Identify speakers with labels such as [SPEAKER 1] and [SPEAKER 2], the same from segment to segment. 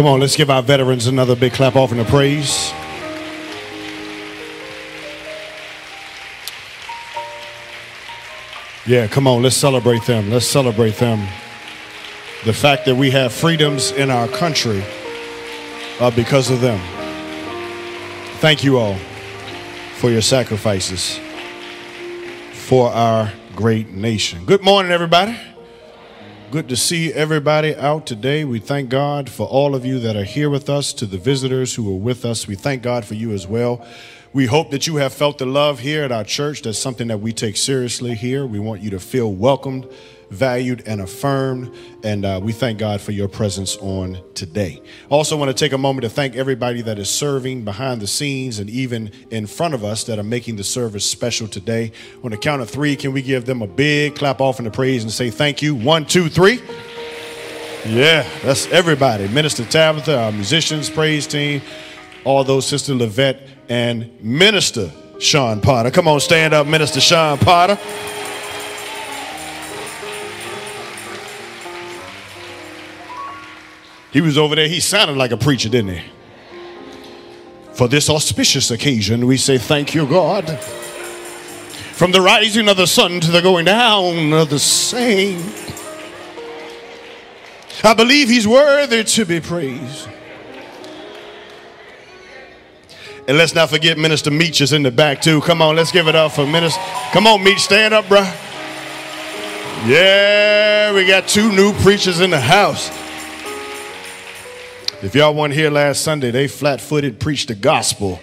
[SPEAKER 1] Come on, let's give our veterans another big clap of praise. Yeah, come on, let's celebrate them. Let's celebrate them. The fact that we have freedoms in our country because of them. Thank you all for your sacrifices for our great nation. Good morning, everybody. Good to see everybody out today. We thank God for all of you that are here with us, to the visitors who are with us. We thank God for you as well. We hope that you have felt the love here at our church. That's something that we take seriously here. We want you to feel welcomed, valued, and affirmed. And uh, we thank God for your presence on today. Also, want to take a moment to thank everybody that is serving behind the scenes and even in front of us that are making the service special today. On the count of three, can we give them a big clap off in the praise and say thank you? One, two, three. Yeah, that's everybody. Minister Tabitha, our musicians, praise team, all those, Sister Levette, and Minister Sean Potter. Come on, stand up, Minister Sean Potter. He was over there, he sounded like a preacher, didn't he? For this auspicious occasion, we say thank you, God. From the rising of the sun to the going down of the same. I believe he's worthy to be praised. And let's not forget Minister Meach is in the back too. Come on, let's give it up for Minister. Come on, Meach, stand up, bro. Yeah, we got two new preachers in the house. If y'all weren't here last Sunday, they flat footed preached the gospel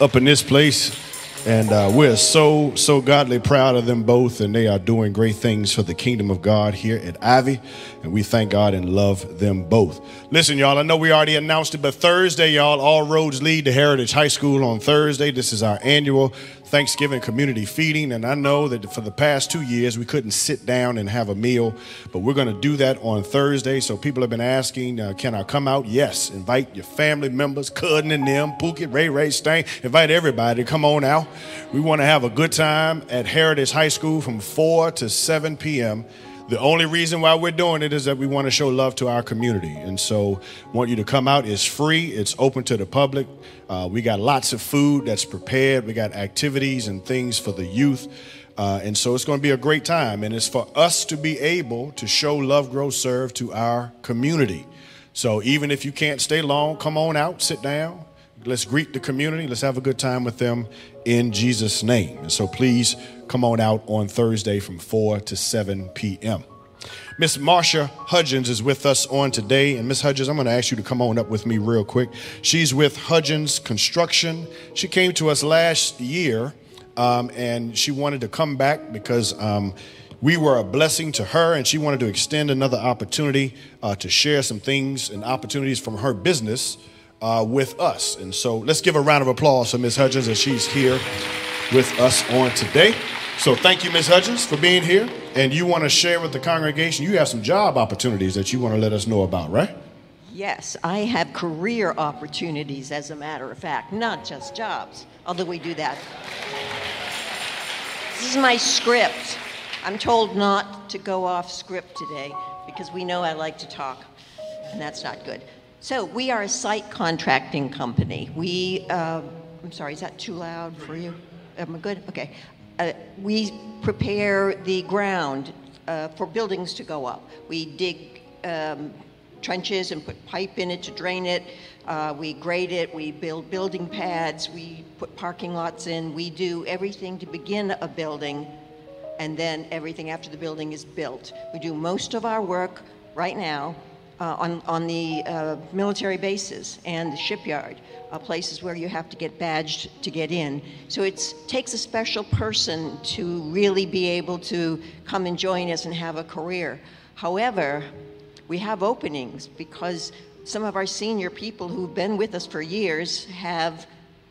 [SPEAKER 1] up in this place. And uh, we're so, so godly proud of them both, and they are doing great things for the kingdom of God here at Ivy. And we thank God and love them both. Listen, y'all, I know we already announced it, but Thursday, y'all, all roads lead to Heritage High School on Thursday. This is our annual Thanksgiving community feeding. And I know that for the past two years, we couldn't sit down and have a meal, but we're going to do that on Thursday. So people have been asking, uh, can I come out? Yes. Invite your family members, Cudden and them, Pookie, Ray Ray, Stain. Invite everybody to come on out. We want to have a good time at Heritage High School from 4 to 7 p.m. The only reason why we're doing it is that we want to show love to our community. And so, want you to come out. It's free, it's open to the public. Uh, we got lots of food that's prepared, we got activities and things for the youth. Uh, and so, it's going to be a great time. And it's for us to be able to show love, grow, serve to our community. So, even if you can't stay long, come on out, sit down. Let's greet the community. Let's have a good time with them in Jesus' name. And so please come on out on Thursday from 4 to 7 p.m. Miss Marsha Hudgens is with us on today. And Miss Hudgens, I'm going to ask you to come on up with me real quick. She's with Hudgens Construction. She came to us last year um, and she wanted to come back because um, we were a blessing to her and she wanted to extend another opportunity uh, to share some things and opportunities from her business uh, with us. And so let's give a round of applause for Ms. Hudgens as she's here with us on today. So thank you, Ms. Hudgens, for being here. And you want to share with the congregation, you have some job opportunities that you want to let us know about, right?
[SPEAKER 2] Yes, I have career opportunities, as a matter of fact, not just jobs, although we do that. This is my script. I'm told not to go off script today because we know I like to talk, and that's not good. So we are a site contracting company. We, uh, I'm sorry, is that too loud for you? Am I good? Okay. Uh, we prepare the ground uh, for buildings to go up. We dig um, trenches and put pipe in it to drain it. Uh, we grade it. We build building pads. We put parking lots in. We do everything to begin a building and then everything after the building is built. We do most of our work right now uh, on, on the uh, military bases and the shipyard, uh, places where you have to get badged to get in. So it takes a special person to really be able to come and join us and have a career. However, we have openings because some of our senior people who've been with us for years have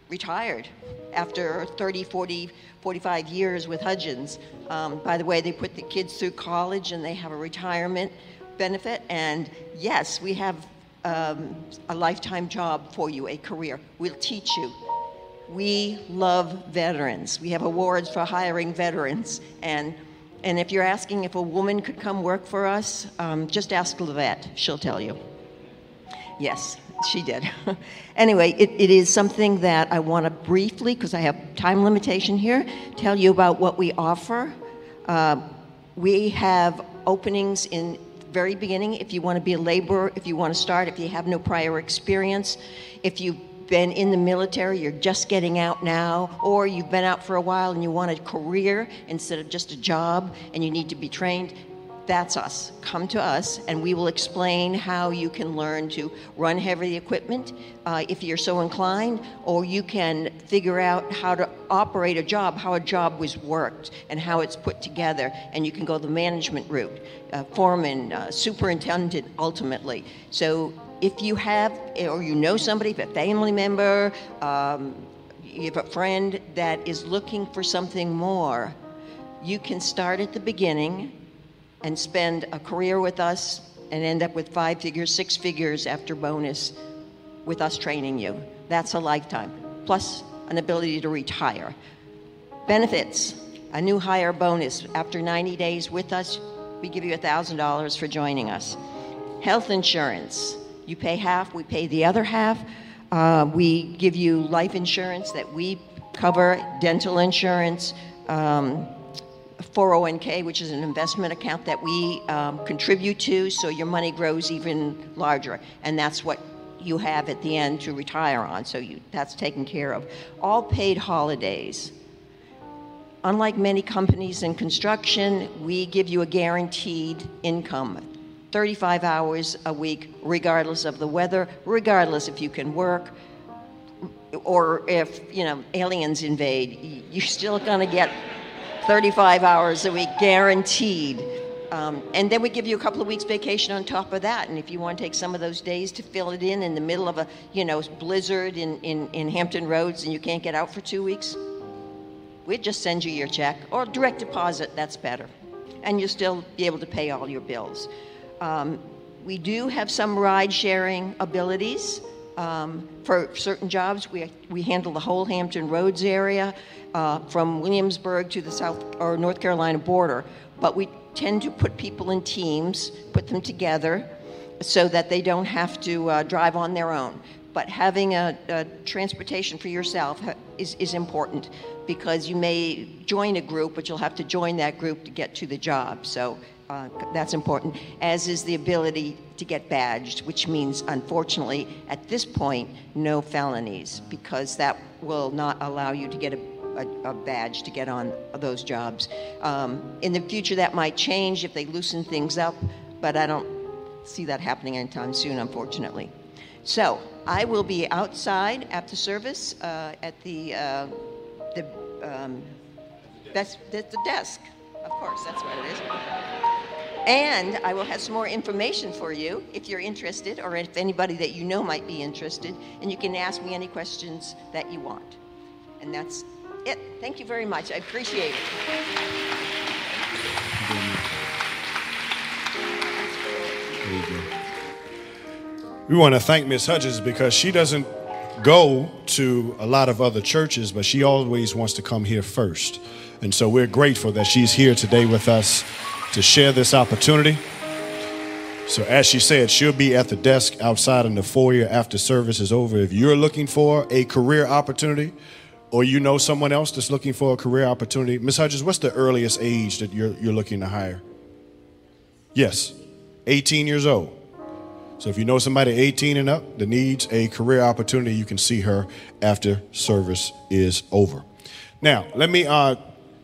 [SPEAKER 2] retired after 30, 40, 45 years with Hudgens. Um, by the way, they put the kids through college and they have a retirement benefit. And yes, we have um, a lifetime job for you, a career. We'll teach you. We love veterans. We have awards for hiring veterans. And, and if you're asking if a woman could come work for us, um, just ask Levette. She'll tell you. Yes, she did. anyway, it, it is something that I want to briefly, because I have time limitation here, tell you about what we offer. Uh, we have openings in very beginning if you want to be a laborer, if you want to start, if you have no prior experience, if you've been in the military, you're just getting out now, or you've been out for a while and you want a career instead of just a job and you need to be trained that's us. Come to us, and we will explain how you can learn to run heavy equipment uh, if you're so inclined, or you can figure out how to operate a job, how a job was worked, and how it's put together. And you can go the management route, uh, foreman, uh, superintendent, ultimately. So if you have, or you know somebody, if a family member, um, you have a friend that is looking for something more, you can start at the beginning and spend a career with us and end up with five figures, six figures after bonus with us training you. That's a lifetime, plus an ability to retire. Benefits a new hire bonus. After 90 days with us, we give you $1,000 for joining us. Health insurance you pay half, we pay the other half. Uh, we give you life insurance that we cover, dental insurance. Um, 401k, which is an investment account that we um, contribute to, so your money grows even larger. And that's what you have at the end to retire on, so you, that's taken care of. All paid holidays. Unlike many companies in construction, we give you a guaranteed income 35 hours a week, regardless of the weather, regardless if you can work or if you know aliens invade you're still going to get 35 hours a week, guaranteed. Um, and then we give you a couple of weeks vacation on top of that. And if you want to take some of those days to fill it in in the middle of a, you know, blizzard in, in, in Hampton Roads and you can't get out for two weeks, we'd just send you your check or direct deposit, that's better. And you'll still be able to pay all your bills. Um, we do have some ride sharing abilities. Um, for certain jobs, we, we handle the whole Hampton Roads area uh, from Williamsburg to the South or North Carolina border, but we tend to put people in teams, put them together, so that they don't have to uh, drive on their own. But having a, a transportation for yourself is, is important because you may join a group, but you'll have to join that group to get to the job. So uh, that's important, as is the ability to get badged, which means, unfortunately, at this point, no felonies, because that will not allow you to get a a, a badge to get on those jobs. Um, in the future, that might change if they loosen things up, but I don't see that happening anytime soon, unfortunately. So I will be outside after service uh, at the uh, the um, that's, that's the desk. Of course, that's what it is. And I will have some more information for you if you're interested, or if anybody that you know might be interested, and you can ask me any questions that you want. And that's it. Thank you very much. I appreciate it.
[SPEAKER 1] We want to thank Miss Hudgens because she doesn't go to a lot of other churches, but she always wants to come here first. And so we're grateful that she's here today with us to share this opportunity. So, as she said, she'll be at the desk outside in the foyer after service is over. If you're looking for a career opportunity, or you know someone else that's looking for a career opportunity, Ms. Hodges, what's the earliest age that you're, you're looking to hire? Yes, 18 years old. So if you know somebody 18 and up that needs a career opportunity, you can see her after service is over. Now, let me uh,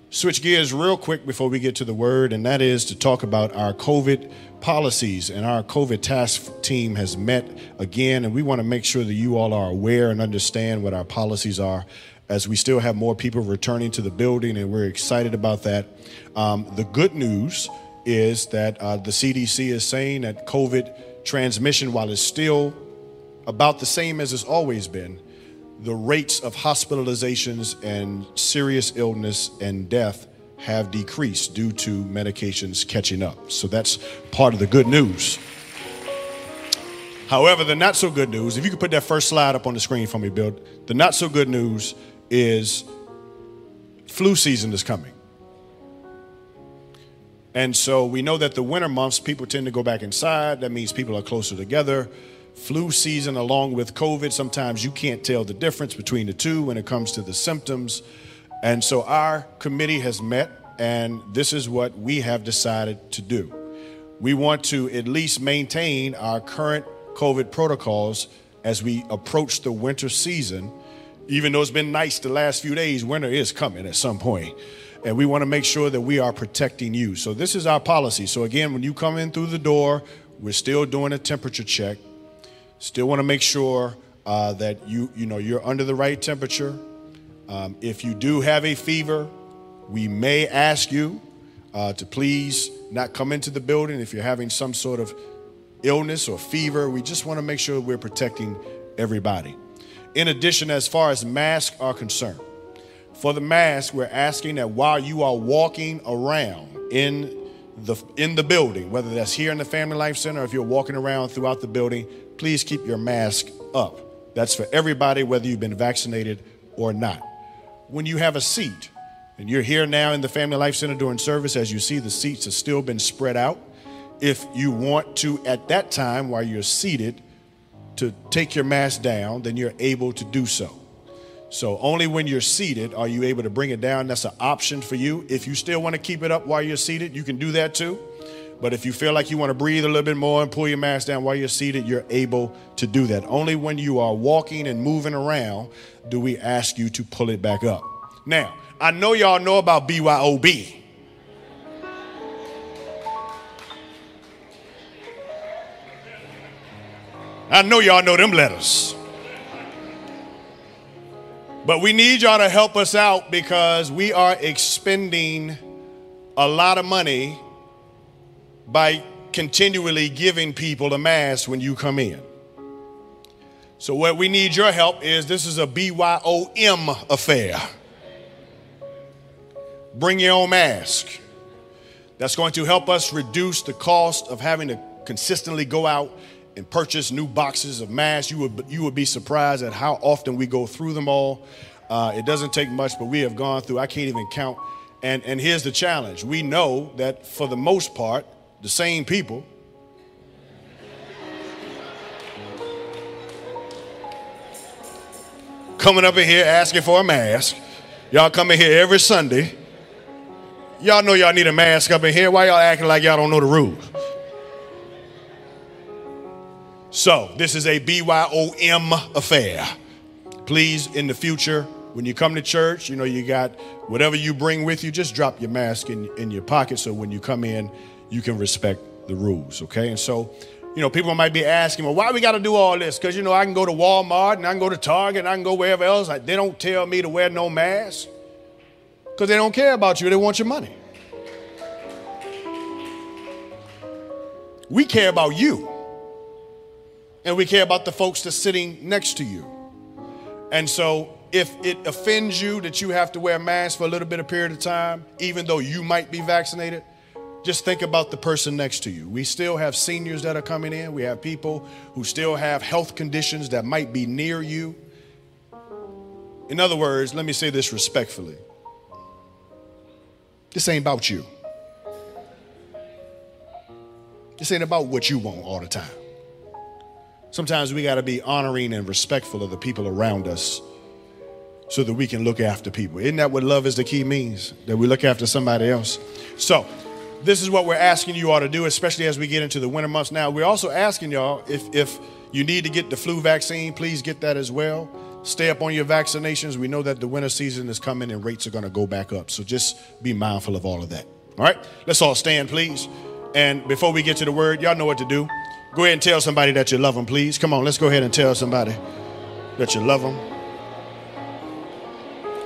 [SPEAKER 1] switch gears real quick before we get to the word, and that is to talk about our COVID policies. And our COVID task team has met again, and we want to make sure that you all are aware and understand what our policies are as we still have more people returning to the building, and we're excited about that. Um, the good news is that uh, the CDC is saying that COVID transmission, while it's still about the same as it's always been, the rates of hospitalizations and serious illness and death have decreased due to medications catching up. So that's part of the good news. However, the not so good news, if you could put that first slide up on the screen for me, Bill, the not so good news is flu season is coming. And so we know that the winter months, people tend to go back inside. That means people are closer together. Flu season along with COVID. Sometimes you can't tell the difference between the two when it comes to the symptoms. And so our committee has met, and this is what we have decided to do. We want to at least maintain our current COVID protocols as we approach the winter season. Even though it's been nice the last few days, winter is coming at some point. And we want to make sure that we are protecting you. So, this is our policy. So, again, when you come in through the door, we're still doing a temperature check. Still want to make sure uh, that you, you know, you're under the right temperature. Um, if you do have a fever, we may ask you uh, to please not come into the building if you're having some sort of illness or fever. We just want to make sure we're protecting everybody. In addition, as far as masks are concerned, for the mask, we're asking that while you are walking around in the in the building, whether that's here in the Family Life Center or if you're walking around throughout the building, please keep your mask up. That's for everybody, whether you've been vaccinated or not. When you have a seat, and you're here now in the Family Life Center during service, as you see, the seats have still been spread out. If you want to, at that time, while you're seated, to take your mask down, then you're able to do so. So only when you're seated are you able to bring it down. That's an option for you. If you still want to keep it up while you're seated, you can do that too. But if you feel like you want to breathe a little bit more and pull your mask down while you're seated, you're able to do that. Only when you are walking and moving around do we ask you to pull it back up. Now, I know y'all know about BYOB. I know y'all know them letters. But we need y'all to help us out because we are expending a lot of money by continually giving people a mask when you come in. So, what we need your help is this is a BYOM affair. Bring your own mask. That's going to help us reduce the cost of having to consistently go out and purchase new boxes of masks. You would, you would be surprised at how often we go through them all. Uh, it doesn't take much, but we have gone through, I can't even count. And, and here's the challenge we know that for the most part, the same people coming up in here asking for a mask. Y'all come in here every Sunday. Y'all know y'all need a mask up in here. Why y'all acting like y'all don't know the rules? So, this is a BYOM affair. Please, in the future, when you come to church, you know, you got whatever you bring with you, just drop your mask in, in your pocket so when you come in, you can respect the rules, okay? And so, you know, people might be asking, well, why we got to do all this? Because, you know, I can go to Walmart and I can go to Target and I can go wherever else. Like They don't tell me to wear no mask because they don't care about you, they want your money. We care about you, and we care about the folks that's sitting next to you. And so, if it offends you that you have to wear a mask for a little bit of period of time, even though you might be vaccinated, just think about the person next to you. We still have seniors that are coming in. We have people who still have health conditions that might be near you. In other words, let me say this respectfully this ain't about you. This ain't about what you want all the time. Sometimes we got to be honoring and respectful of the people around us so that we can look after people. Isn't that what love is the key means? That we look after somebody else. So, this is what we're asking you all to do, especially as we get into the winter months now. We're also asking y'all if, if you need to get the flu vaccine, please get that as well. Stay up on your vaccinations. We know that the winter season is coming and rates are going to go back up. So just be mindful of all of that. All right? Let's all stand, please. And before we get to the word, y'all know what to do. Go ahead and tell somebody that you love them, please. Come on, let's go ahead and tell somebody that you love them.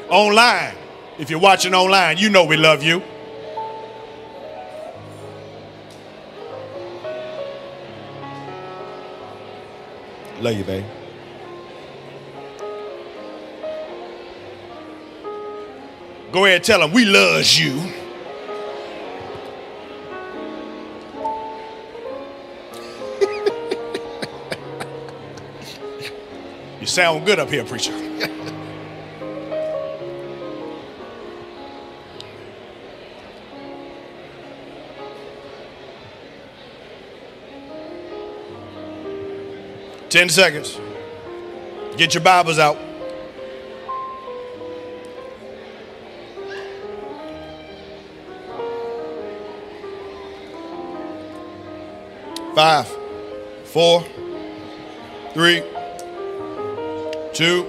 [SPEAKER 1] Online, if you're watching online, you know we love you. Love you, babe. Go ahead and tell them we loves you. you sound good up here, preacher. 10 seconds. Get your Bibles out. Five, four, three, two,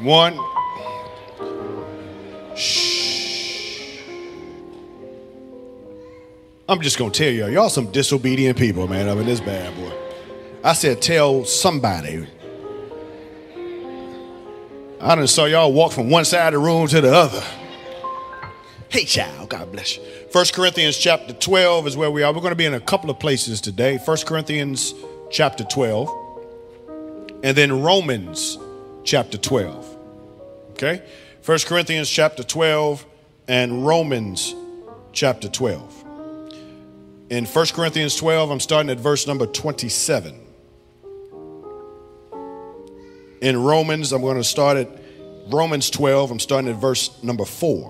[SPEAKER 1] one. Shh. I'm just gonna tell y'all, y'all some disobedient people, man, up in this bad boy. I said, tell somebody. I done saw y'all walk from one side of the room to the other. Hey, child, God bless you. 1 Corinthians chapter 12 is where we are. We're going to be in a couple of places today. 1 Corinthians chapter 12, and then Romans chapter 12. Okay? 1 Corinthians chapter 12 and Romans chapter 12. In 1 Corinthians 12, I'm starting at verse number 27. In Romans, I'm going to start at Romans 12, I'm starting at verse number 4.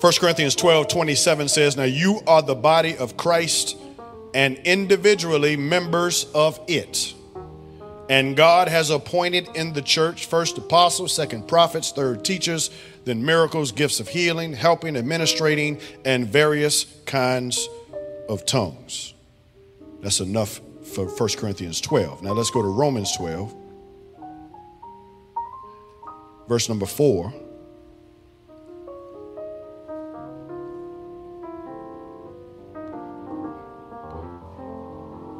[SPEAKER 1] 1 Corinthians 12 27 says, Now you are the body of Christ and individually members of it. And God has appointed in the church first apostles, second prophets, third teachers, then miracles, gifts of healing, helping, administrating, and various kinds of tongues. That's enough for 1 Corinthians 12. Now let's go to Romans 12, verse number 4.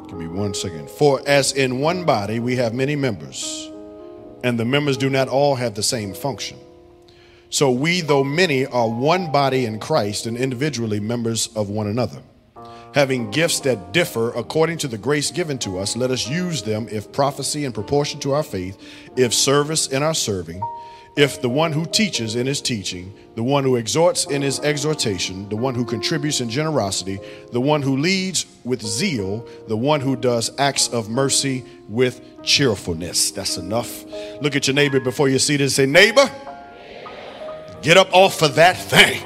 [SPEAKER 1] Give me one second. For as in one body we have many members, and the members do not all have the same function. So we, though many, are one body in Christ and individually members of one another. Having gifts that differ according to the grace given to us, let us use them if prophecy in proportion to our faith, if service in our serving if the one who teaches in his teaching, the one who exhorts in his exhortation, the one who contributes in generosity, the one who leads with zeal, the one who does acts of mercy with cheerfulness. That's enough. Look at your neighbor before you see this and say, Neighbor, get up off of that thing.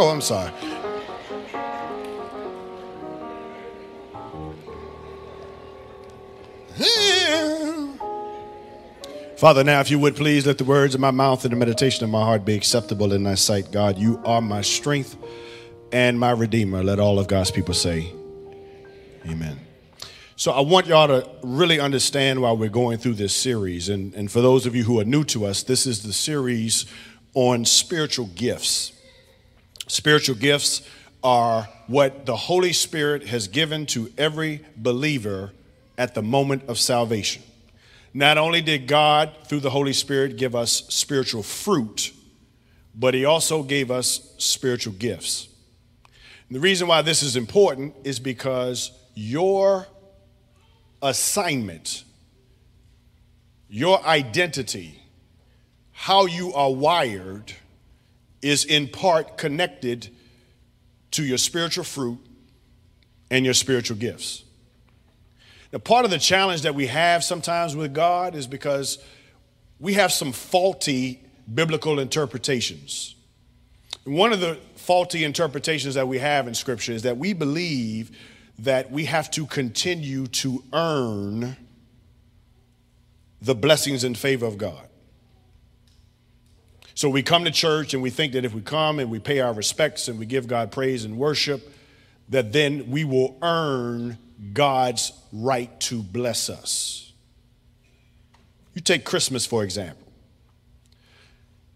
[SPEAKER 1] Oh, I'm sorry. Father, now if you would please let the words of my mouth and the meditation of my heart be acceptable in thy sight, God. You are my strength and my redeemer. Let all of God's people say, Amen. So I want y'all to really understand why we're going through this series. And, and for those of you who are new to us, this is the series on spiritual gifts. Spiritual gifts are what the Holy Spirit has given to every believer at the moment of salvation. Not only did God, through the Holy Spirit, give us spiritual fruit, but He also gave us spiritual gifts. And the reason why this is important is because your assignment, your identity, how you are wired, is in part connected to your spiritual fruit and your spiritual gifts. Now, part of the challenge that we have sometimes with God is because we have some faulty biblical interpretations. one of the faulty interpretations that we have in Scripture is that we believe that we have to continue to earn the blessings and favor of God. So we come to church and we think that if we come and we pay our respects and we give God praise and worship, that then we will earn God's right to bless us. You take Christmas, for example.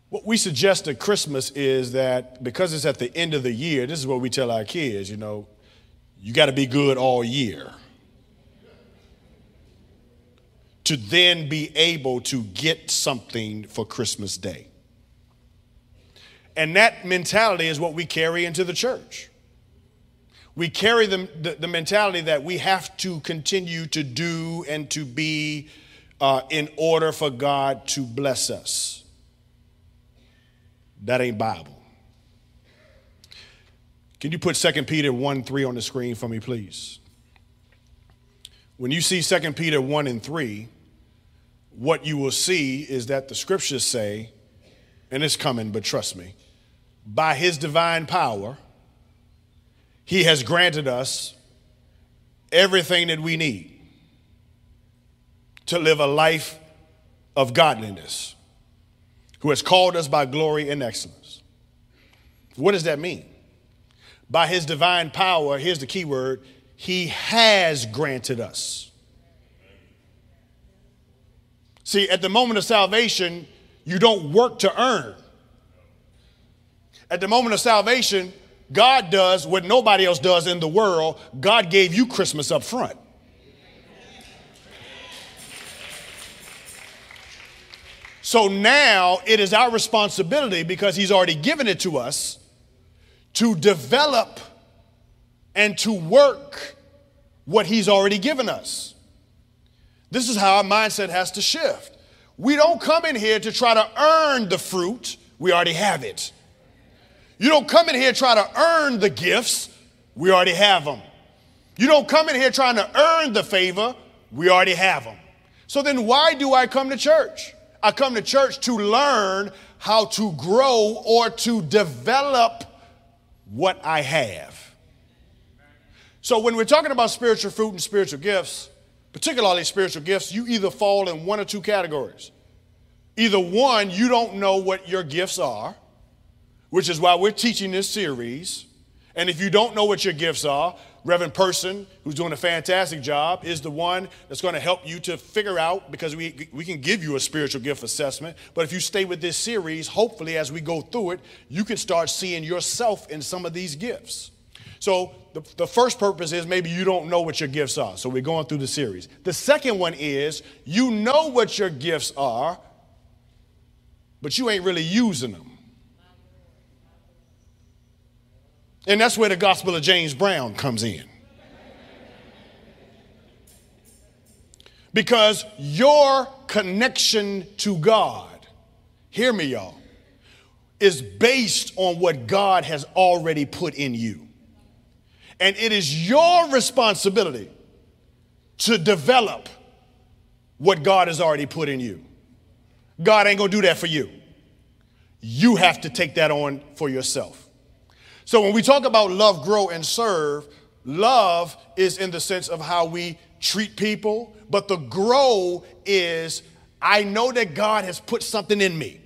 [SPEAKER 1] What we suggest at Christmas is that because it's at the end of the year, this is what we tell our kids, you know, you got to be good all year to then be able to get something for Christmas Day. And that mentality is what we carry into the church we carry the, the, the, mentality that we have to continue to do and to be uh, in order for God to bless us. That ain't Bible. Can you put 2 Peter 1 3 on the screen for me, please? When you see 2 Peter 1 and 3, what you will see is that the scriptures say, and it's coming, but trust me, by his divine power, he has granted us everything that we need to live a life of godliness, who has called us by glory and excellence. What does that mean? By his divine power, here's the key word, he has granted us. See, at the moment of salvation, you don't work to earn. At the moment of salvation, God does what nobody else does in the world. God gave you Christmas up front. So now it is our responsibility because He's already given it to us to develop and to work what He's already given us. This is how our mindset has to shift. We don't come in here to try to earn the fruit, we already have it. You don't come in here try to earn the gifts, we already have them. You don't come in here trying to earn the favor, we already have them. So then why do I come to church? I come to church to learn how to grow or to develop what I have. So when we're talking about spiritual fruit and spiritual gifts, particularly spiritual gifts, you either fall in one or two categories. Either one, you don't know what your gifts are, which is why we're teaching this series. And if you don't know what your gifts are, Reverend Person, who's doing a fantastic job, is the one that's going to help you to figure out because we, we can give you a spiritual gift assessment. But if you stay with this series, hopefully, as we go through it, you can start seeing yourself in some of these gifts. So the, the first purpose is maybe you don't know what your gifts are. So we're going through the series. The second one is you know what your gifts are, but you ain't really using them. And that's where the gospel of James Brown comes in. Because your connection to God, hear me, y'all, is based on what God has already put in you. And it is your responsibility to develop what God has already put in you. God ain't gonna do that for you. You have to take that on for yourself. So when we talk about love, grow, and serve, love is in the sense of how we treat people, but the grow is I know that God has put something in me.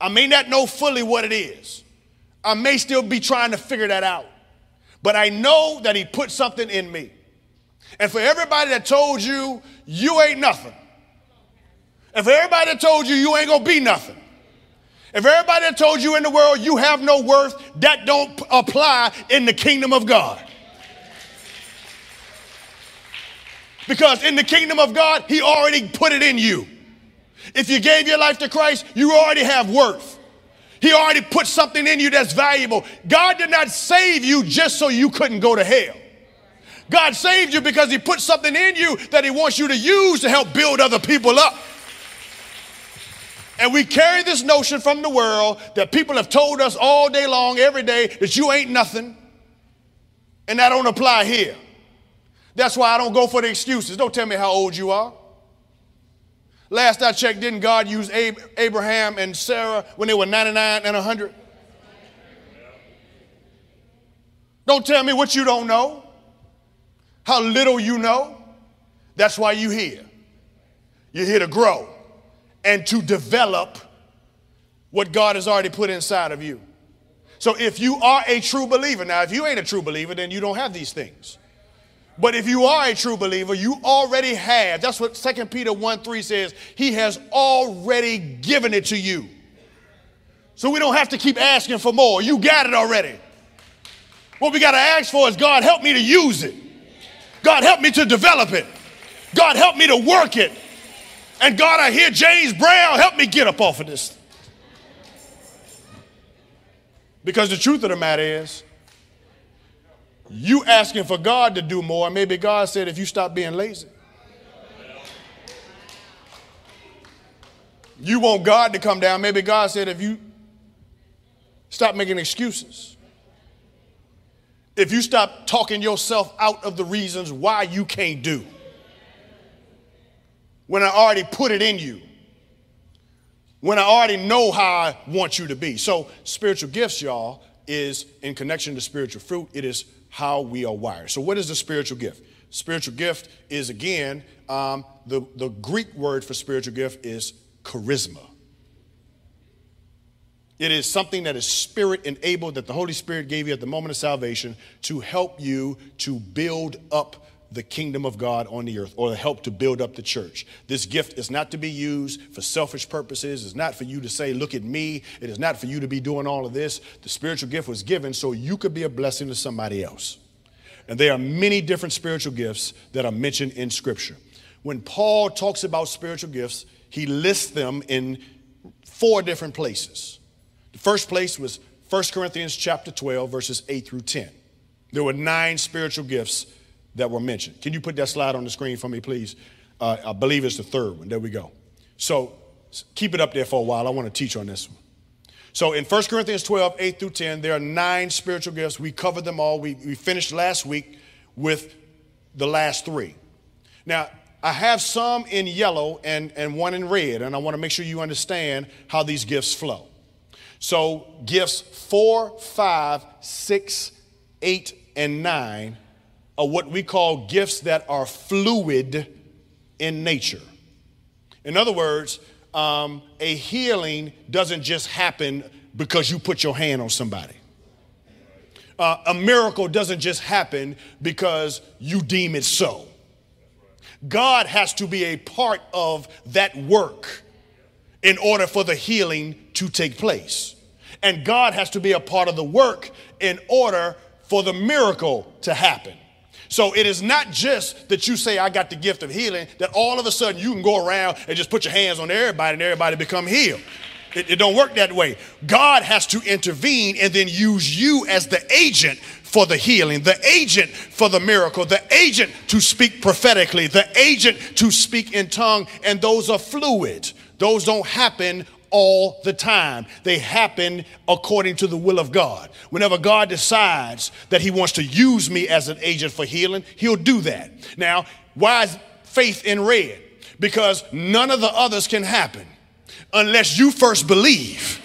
[SPEAKER 1] I may not know fully what it is. I may still be trying to figure that out. But I know that he put something in me. And for everybody that told you you ain't nothing, and for everybody that told you you ain't gonna be nothing, if everybody told you in the world you have no worth, that don't apply in the kingdom of God. Because in the kingdom of God, He already put it in you. If you gave your life to Christ, you already have worth. He already put something in you that's valuable. God did not save you just so you couldn't go to hell. God saved you because He put something in you that He wants you to use to help build other people up. And we carry this notion from the world that people have told us all day long, every day, that you ain't nothing. And that don't apply here. That's why I don't go for the excuses. Don't tell me how old you are. Last I checked, didn't God use Abraham and Sarah when they were 99 and 100? Don't tell me what you don't know, how little you know. That's why you're here. You're here to grow and to develop what God has already put inside of you. So if you are a true believer, now if you ain't a true believer, then you don't have these things. But if you are a true believer, you already have. That's what 2 Peter 1 3 says. He has already given it to you. So we don't have to keep asking for more. You got it already. What we got to ask for is God, help me to use it. God, help me to develop it. God, help me to work it. And God, I hear James Brown, help me get up off of this. Because the truth of the matter is, you asking for God to do more. Maybe God said, if you stop being lazy. You want God to come down. Maybe God said, if you stop making excuses. If you stop talking yourself out of the reasons why you can't do. When I already put it in you. when I already know how I want you to be. So, spiritual gifts, y'all, is in connection to spiritual fruit, it is how we are wired. So, what is the spiritual gift? Spiritual gift is, again, um, the, the Greek word for spiritual gift is charisma. It is something that is spirit enabled that the Holy Spirit gave you at the moment of salvation to help you to build up the kingdom of God on the earth or help to build up the church. This gift is not to be used for selfish purposes. It's not for you to say, look at me. It is not for you to be doing all of this. The spiritual gift was given so you could be a blessing to somebody else. And there are many different spiritual gifts that are mentioned in Scripture. When Paul talks about spiritual gifts, he lists them in four different places. The first place was 1 Corinthians chapter 12, verses 8 through 10. There were nine spiritual gifts that were mentioned. Can you put that slide on the screen for me, please? Uh, I believe it's the third one. There we go. So keep it up there for a while. I want to teach on this one. So in 1 Corinthians 12, 8 through 10, there are nine spiritual gifts. We covered them all. We, we finished last week with the last three. Now, I have some in yellow and, and one in red, and I want to make sure you understand how these gifts flow. So, gifts four, five, six, eight, and nine what we call gifts that are fluid in nature. In other words, um, a healing doesn't just happen because you put your hand on somebody. Uh, a miracle doesn't just happen because you deem it so. God has to be a part of that work in order for the healing to take place. And God has to be a part of the work in order for the miracle to happen. So it is not just that you say, I got the gift of healing, that all of a sudden you can go around and just put your hands on everybody and everybody become healed. It, it don't work that way. God has to intervene and then use you as the agent for the healing, the agent for the miracle, the agent to speak prophetically, the agent to speak in tongue, and those are fluid. Those don't happen all the time. They happen according to the will of God. Whenever God decides that He wants to use me as an agent for healing, He'll do that. Now, why is faith in red? Because none of the others can happen unless you first believe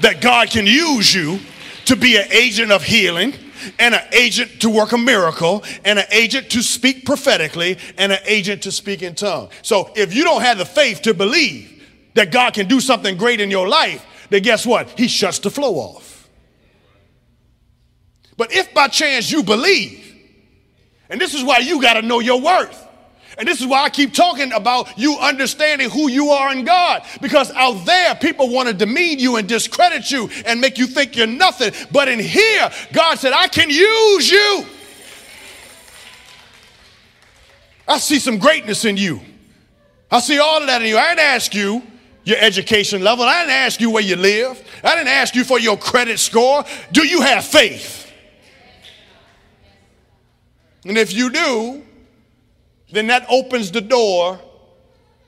[SPEAKER 1] that God can use you to be an agent of healing and an agent to work a miracle and an agent to speak prophetically and an agent to speak in tongue. So if you don't have the faith to believe that God can do something great in your life, then guess what? He shuts the flow off. But if by chance you believe, and this is why you got to know your worth. And this is why I keep talking about you understanding who you are in God. Because out there, people want to demean you and discredit you and make you think you're nothing. But in here, God said, I can use you. I see some greatness in you. I see all of that in you. I didn't ask you your education level. I didn't ask you where you live. I didn't ask you for your credit score. Do you have faith? And if you do, then that opens the door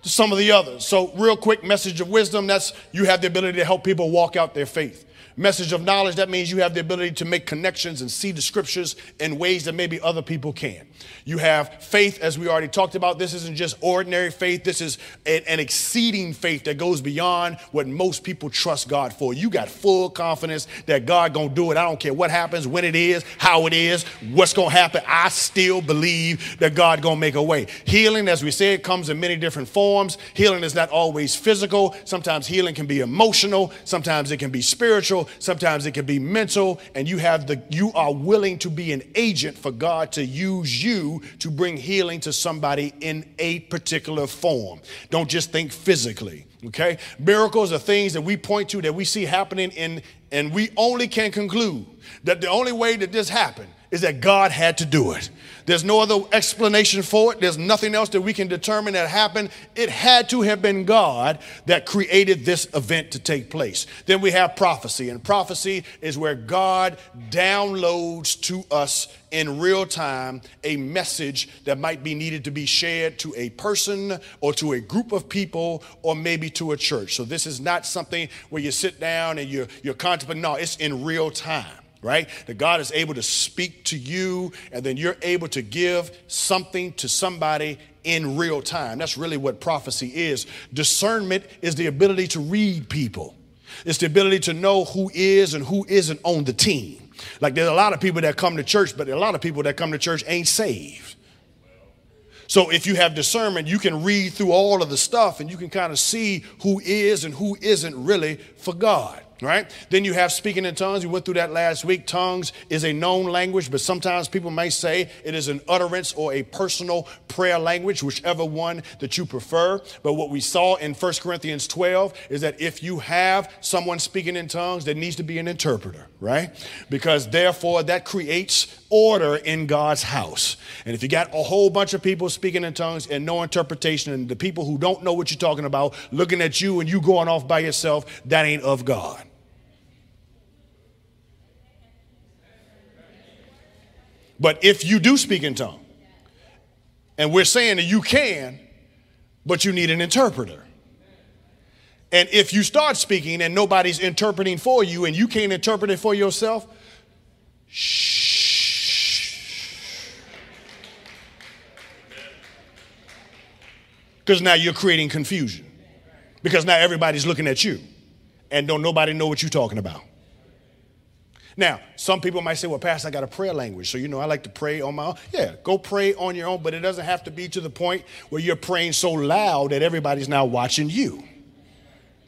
[SPEAKER 1] to some of the others. So, real quick message of wisdom that's you have the ability to help people walk out their faith. Message of knowledge, that means you have the ability to make connections and see the scriptures in ways that maybe other people can. You have faith, as we already talked about. This isn't just ordinary faith, this is an exceeding faith that goes beyond what most people trust God for. You got full confidence that God gonna do it. I don't care what happens, when it is, how it is, what's gonna happen. I still believe that God gonna make a way. Healing, as we said, comes in many different forms. Healing is not always physical. Sometimes healing can be emotional, sometimes it can be spiritual sometimes it can be mental, and you have the you are willing to be an agent for God to use you to bring healing to somebody in a particular form. Don't just think physically. Okay? Miracles are things that we point to that we see happening in, and we only can conclude that the only way that this happened is that God had to do it. There's no other explanation for it. There's nothing else that we can determine that happened. It had to have been God that created this event to take place. Then we have prophecy, and prophecy is where God downloads to us in real time a message that might be needed to be shared to a person or to a group of people or maybe to a church. So this is not something where you sit down and you're, you're contemplating. No, it's in real time right? That God is able to speak to you and then you're able to give something to somebody in real time. That's really what prophecy is. Discernment is the ability to read people, it's the ability to know who is and who isn't on the team. Like there's a lot of people that come to church, but a lot of people that come to church ain't saved. So if you have discernment, you can read through all of the stuff and you can kind of see who is and who isn't really for God right? Then you have speaking in tongues. We went through that last week. Tongues is a known language, but sometimes people may say it is an utterance or a personal prayer language, whichever one that you prefer. But what we saw in 1 Corinthians 12 is that if you have someone speaking in tongues, there needs to be an interpreter, right? Because therefore that creates order in God's house. And if you got a whole bunch of people speaking in tongues and no interpretation, and the people who don't know what you're talking about looking at you and you going off by yourself, that ain't of God. But if you do speak in tongue, and we're saying that you can, but you need an interpreter. And if you start speaking and nobody's interpreting for you and you can't interpret it for yourself, shh. Because now you're creating confusion. Because now everybody's looking at you and don't nobody know what you're talking about. Now, some people might say, well, Pastor, I got a prayer language. So, you know, I like to pray on my own. Yeah, go pray on your own, but it doesn't have to be to the point where you're praying so loud that everybody's now watching you.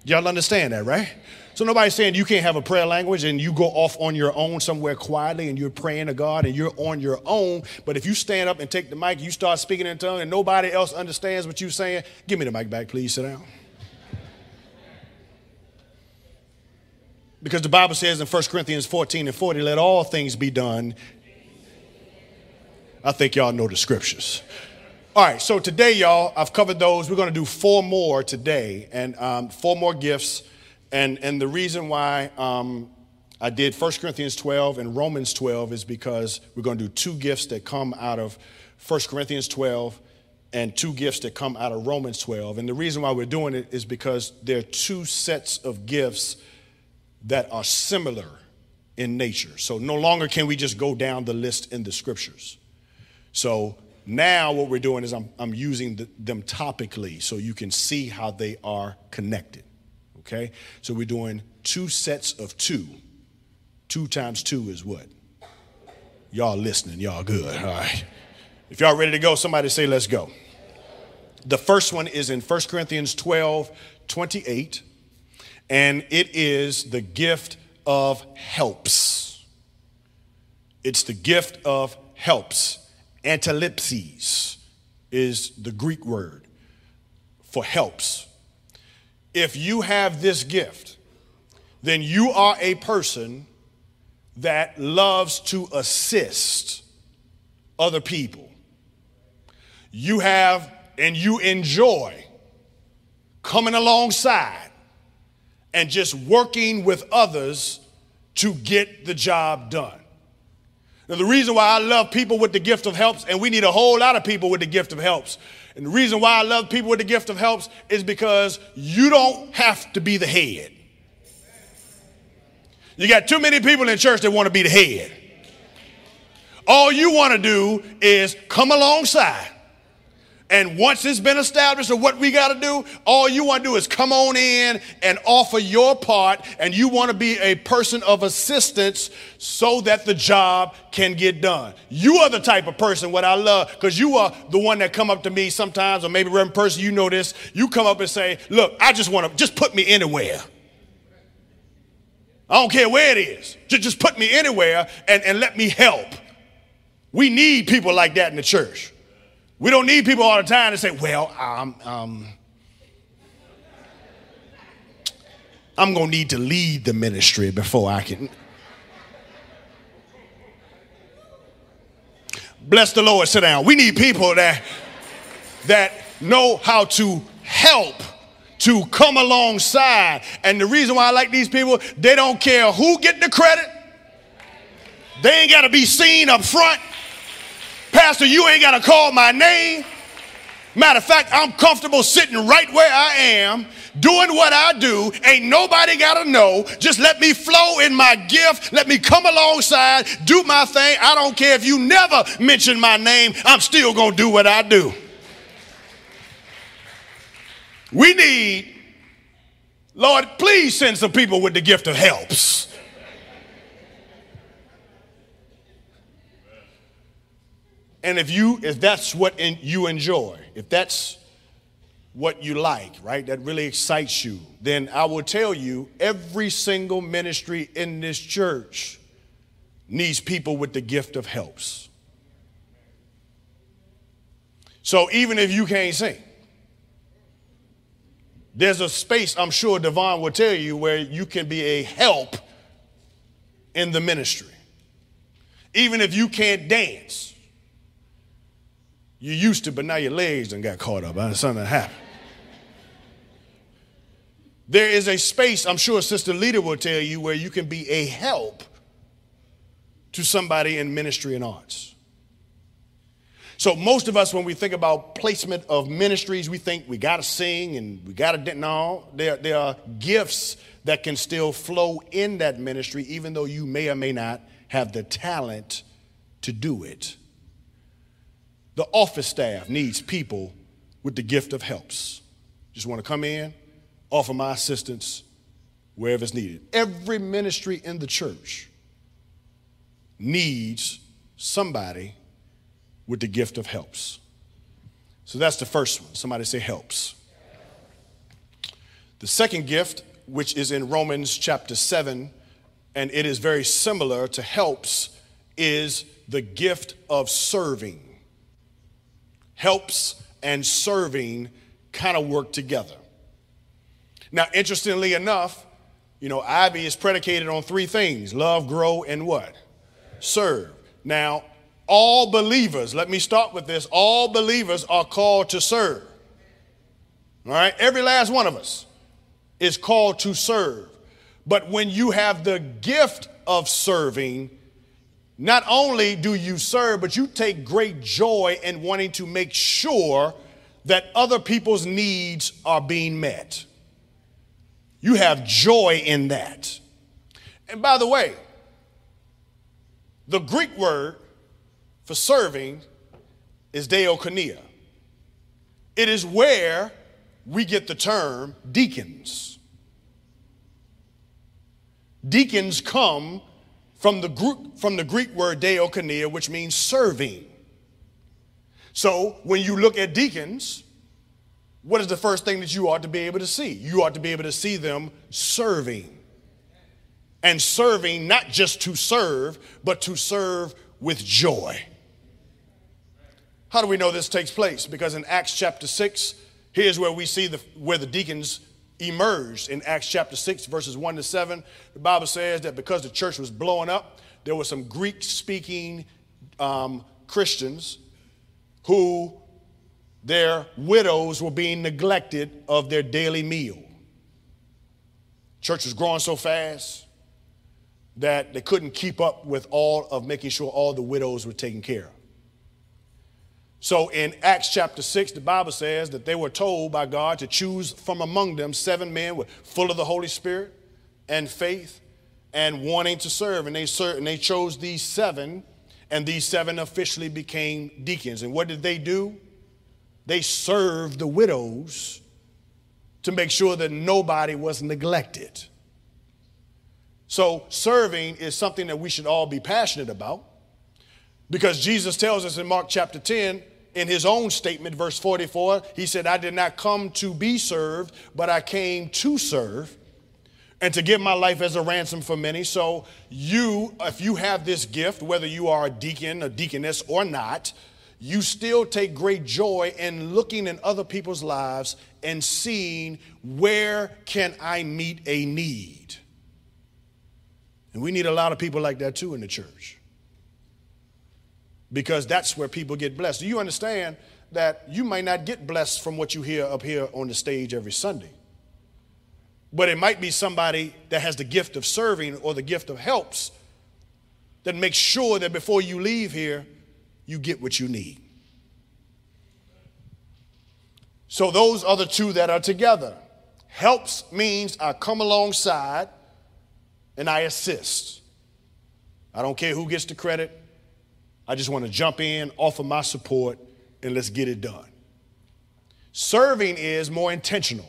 [SPEAKER 1] Y'all understand that, right? So nobody's saying you can't have a prayer language and you go off on your own somewhere quietly and you're praying to God and you're on your own. But if you stand up and take the mic, you start speaking in tongue and nobody else understands what you're saying, give me the mic back, please. Sit down. Because the Bible says in 1 Corinthians 14 and 40, let all things be done. I think y'all know the scriptures. All right, so today, y'all, I've covered those. We're going to do four more today, and um, four more gifts. And, and the reason why um, I did 1 Corinthians 12 and Romans 12 is because we're going to do two gifts that come out of 1 Corinthians 12 and two gifts that come out of Romans 12. And the reason why we're doing it is because there are two sets of gifts that are similar in nature. So no longer can we just go down the list in the scriptures. So now what we're doing is I'm, I'm using the, them topically so you can see how they are connected. Okay? So we're doing two sets of two. Two times two is what? Y'all listening, y'all good. All right. If y'all ready to go, somebody say, let's go. The first one is in 1 Corinthians 12 28 and it is the gift of helps. It's the gift of helps. Antilepsis is the Greek word for helps. If you have this gift, then you are a person that loves to assist other people. You have and you enjoy coming alongside and just working with others to get the job done. Now, the reason why I love people with the gift of helps, and we need a whole lot of people with the gift of helps, and the reason why I love people with the gift of helps is because you don't have to be the head. You got too many people in church that want to be the head. All you want to do is come alongside and once it's been established of what we got to do, all you want to do is come on in and offer your part, and you want to be a person of assistance so that the job can get done. You are the type of person, what I love, because you are the one that come up to me sometimes, or maybe Reverend Person, you know this. You come up and say, Look, I just want to just put me anywhere. I don't care where it is. Just, put me anywhere and, and let me help. We need people like that in the church. We don't need people all the time to say, well, um, um, I'm going to need to lead the ministry before I can. Bless the Lord, sit down. We need people that, that know how to help to come alongside. And the reason why I like these people, they don't care who get the credit. They ain't got to be seen up front. Pastor, you ain't got to call my name. Matter of fact, I'm comfortable sitting right where I am, doing what I do. Ain't nobody got to know. Just let me flow in my gift. Let me come alongside, do my thing. I don't care if you never mention my name, I'm still going to do what I do. We need, Lord, please send some people with the gift of helps. And if you, if that's what in, you enjoy, if that's what you like, right, that really excites you, then I will tell you every single ministry in this church needs people with the gift of helps. So even if you can't sing, there's a space, I'm sure Devon will tell you, where you can be a help in the ministry. Even if you can't dance, you used to, but now your legs done got caught up. Something happened. There is a space, I'm sure Sister Leader will tell you, where you can be a help to somebody in ministry and arts. So most of us, when we think about placement of ministries, we think we got to sing and we got to. No, there, there are gifts that can still flow in that ministry, even though you may or may not have the talent to do it. The office staff needs people with the gift of helps. Just want to come in, offer my assistance wherever it's needed. Every ministry in the church needs somebody with the gift of helps. So that's the first one. Somebody say helps. The second gift, which is in Romans chapter 7, and it is very similar to helps, is the gift of serving. Helps and serving kind of work together. Now, interestingly enough, you know, Ivy is predicated on three things love, grow, and what? Serve. Now, all believers, let me start with this, all believers are called to serve. All right? Every last one of us is called to serve. But when you have the gift of serving, not only do you serve, but you take great joy in wanting to make sure that other people's needs are being met. You have joy in that. And by the way, the Greek word for serving is diakonia. It is where we get the term deacons. Deacons come from the, Greek, from the Greek word diakonia, which means serving. So when you look at deacons, what is the first thing that you ought to be able to see? You ought to be able to see them serving. And serving not just to serve, but to serve with joy. How do we know this takes place? Because in Acts chapter 6, here's where we see the, where the deacons emerged in Acts chapter 6, verses 1 to 7. The Bible says that because the church was blowing up, there were some Greek speaking um, Christians who their widows were being neglected of their daily meal. Church was growing so fast that they couldn't keep up with all of making sure all the widows were taken care of. So in Acts chapter 6, the Bible says that they were told by God to choose from among them seven men full of the Holy Spirit and faith and wanting to serve. And they, served, and they chose these seven, and these seven officially became deacons. And what did they do? They served the widows to make sure that nobody was neglected. So, serving is something that we should all be passionate about because Jesus tells us in Mark chapter 10 in his own statement, verse 44, he said, I did not come to be served, but I came to serve and to give my life as a ransom for many. So, you, if you have this gift, whether you are a deacon, a deaconess, or not, you still take great joy in looking in other people's lives and seeing where can I meet a need. And we need a lot of people like that too in the church because that's where people get blessed. Do you understand that you might not get blessed from what you hear up here on the stage every Sunday? But it might be somebody that has the gift of serving or the gift of helps that makes sure that before you leave here, you get what you need. So those are the two that are together. Helps means I come alongside and I assist. I don't care who gets the credit. I just want to jump in, offer my support, and let's get it done. Serving is more intentional.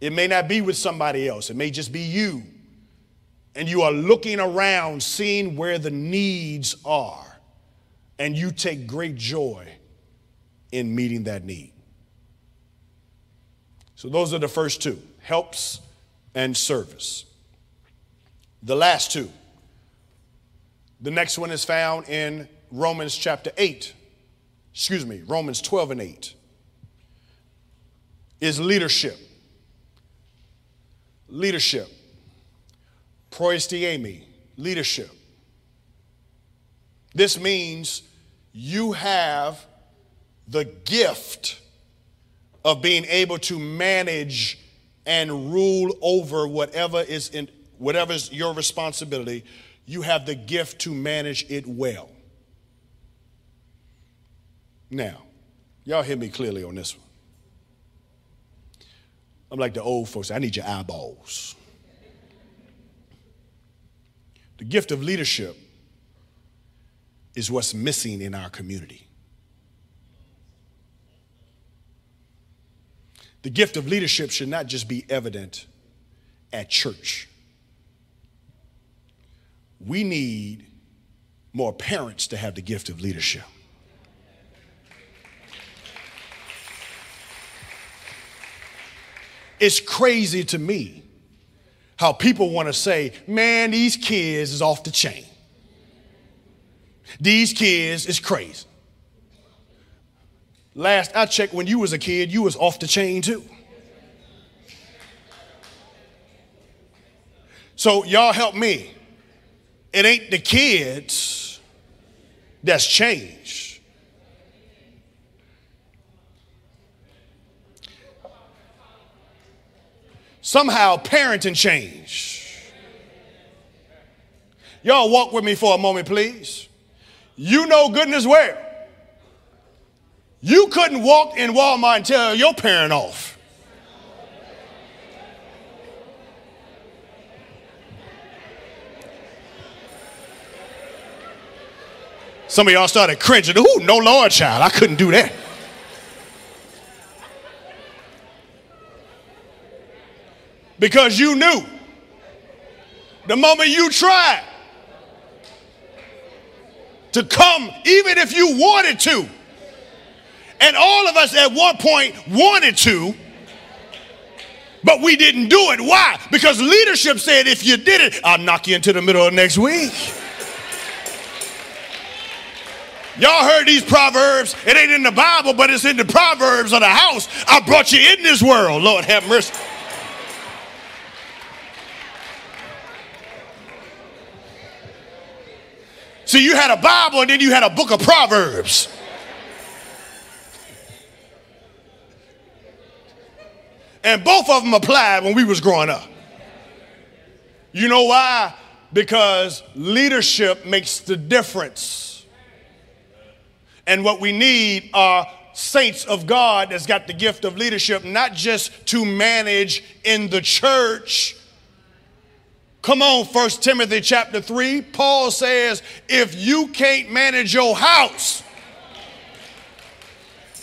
[SPEAKER 1] It may not be with somebody else, it may just be you. And you are looking around, seeing where the needs are, and you take great joy in meeting that need. So, those are the first two helps and service. The last two. The next one is found in Romans chapter 8. Excuse me, Romans 12 and 8. Is leadership. Leadership. Proistemi, leadership. This means you have the gift of being able to manage and rule over whatever is in whatever is your responsibility you have the gift to manage it well. Now y'all hear me clearly on this one. I'm like the old folks i need your eyeballs. The gift of leadership is what's missing in our community. The gift of leadership should not just be evident at church. We need more parents to have the gift of leadership. It's crazy to me how people want to say, man, these kids is off the chain. These kids is crazy. Last I checked, when you was a kid, you was off the chain too. So y'all help me. It ain't the kids that's changed. Somehow parenting changed. Y'all walk with me for a moment, please. You know goodness where you couldn't walk in Walmart and tell your parent off. Some of y'all started cringing. Ooh, no Lord, child. I couldn't do that. Because you knew the moment you tried to come, even if you wanted to, and all of us at one point wanted to, but we didn't do it. Why? Because leadership said, if you did it, I'll knock you into the middle of next week. Y'all heard these proverbs. It ain't in the Bible, but it's in the proverbs of the house. I brought you in this world. Lord have mercy. See, you had a Bible and then you had a book of Proverbs. And both of them applied when we was growing up. You know why? Because leadership makes the difference. And what we need are saints of God that's got the gift of leadership, not just to manage in the church. Come on, First Timothy chapter 3. Paul says, if you can't manage your house,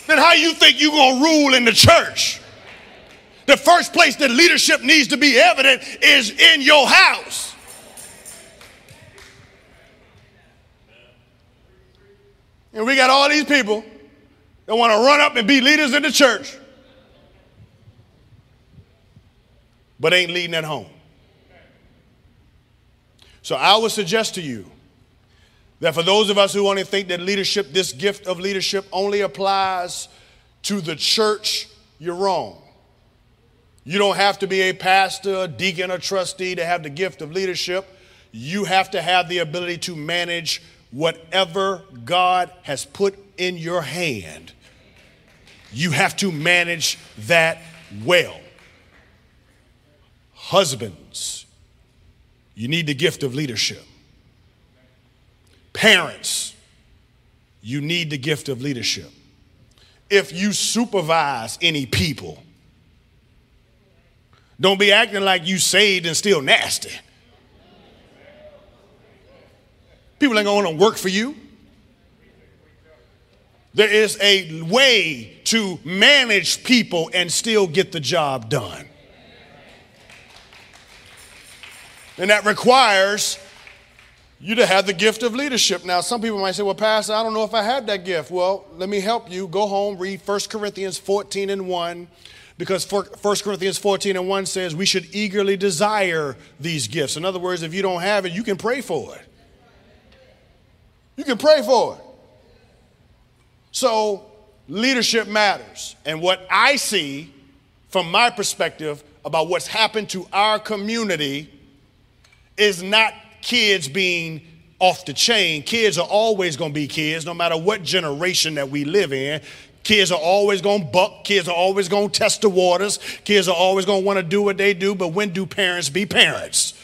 [SPEAKER 1] then how you think you're gonna rule in the church? the first place that leadership needs to be evident is in your house. And we got all these people that want to run up and be leaders in the church, but ain't leading at home. So I would suggest to you that for those of us who only think that leadership, this gift of leadership, only applies to the church, you're wrong. You don't have to be a pastor, a deacon, or trustee to have the gift of leadership. You have to have the ability to manage whatever God has put in your hand. You have to manage that well. Husbands, you need the gift of leadership. Parents, you need the gift of leadership. If you supervise any people, don't be acting like you saved and still nasty. People ain't gonna wanna work for you. There is a way to manage people and still get the job done. And that requires you to have the gift of leadership. Now, some people might say, well, Pastor, I don't know if I have that gift. Well, let me help you. Go home, read 1 Corinthians 14 and 1, because 1 Corinthians 14 and 1 says we should eagerly desire these gifts. In other words, if you don't have it, you can pray for it. You can pray for it. So, leadership matters. And what I see from my perspective about what's happened to our community is not kids being off the chain. Kids are always going to be kids, no matter what generation that we live in. Kids are always going to buck. Kids are always going to test the waters. Kids are always going to want to do what they do, but when do parents be parents?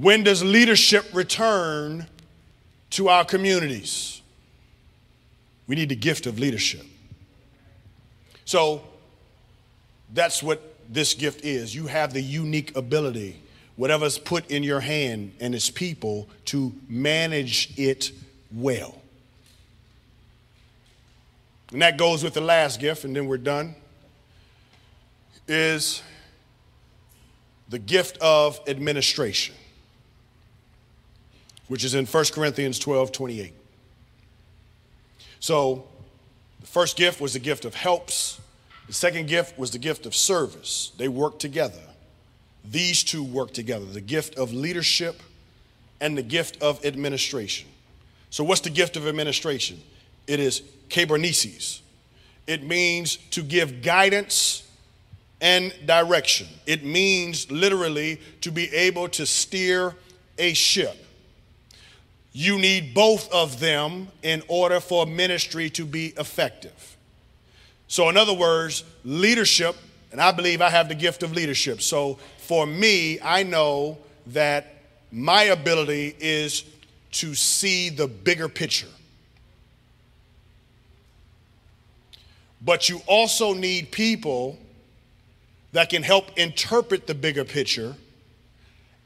[SPEAKER 1] When does leadership return to our communities? We need the gift of leadership. So, that's what this gift is. You have the unique ability, whatever's put in your hand and its people, to manage it well. And that goes with the last gift, and then we're done. Is the gift of administration, which is in 1 Corinthians 12 28. So, the first gift was the gift of helps, the second gift was the gift of service. They worked together. These two work together the gift of leadership and the gift of administration. So, what's the gift of administration? It is kybernesis. It means to give guidance and direction. It means literally to be able to steer a ship. You need both of them in order for ministry to be effective. So, in other words, leadership, and I believe I have the gift of leadership. So, for me, I know that my ability is to see the bigger picture. But you also need people that can help interpret the bigger picture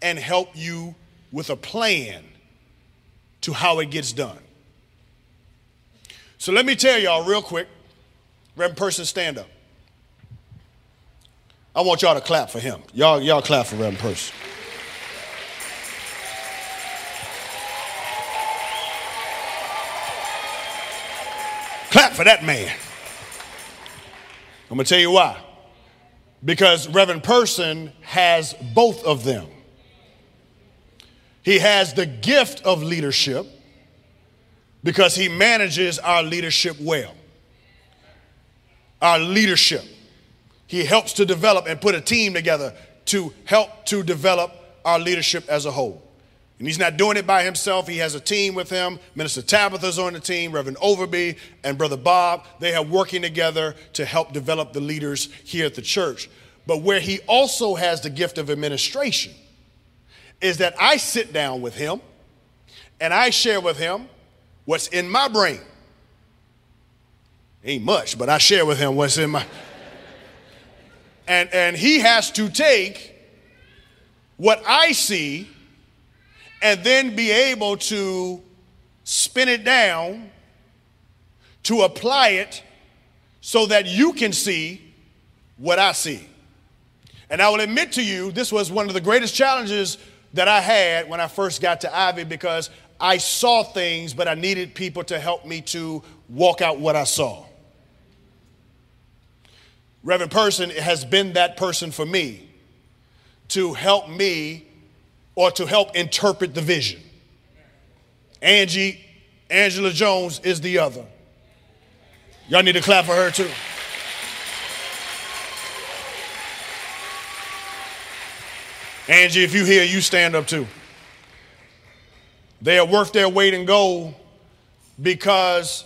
[SPEAKER 1] and help you with a plan to how it gets done. So let me tell y'all real quick Reverend Person, stand up. I want y'all to clap for him. Y'all, y'all clap for Reverend Person. Clap for that man. I'm going to tell you why. Because Reverend Person has both of them. He has the gift of leadership because he manages our leadership well our leadership. He helps to develop and put a team together to help to develop our leadership as a whole. And he's not doing it by himself. He has a team with him. Minister Tabitha's on the team, Reverend Overby and Brother Bob. They are working together to help develop the leaders here at the church. But where he also has the gift of administration is that I sit down with him and I share with him what's in my brain. Ain't much, but I share with him what's in my. And, and he has to take what I see and then be able to spin it down to apply it so that you can see what I see. And I will admit to you, this was one of the greatest challenges that I had when I first got to Ivy because I saw things, but I needed people to help me to walk out what I saw. Reverend Person has been that person for me to help me or to help interpret the vision. Angie, Angela Jones is the other. Y'all need to clap for her too. Angie, if you hear, you stand up too. They are worth their weight in gold because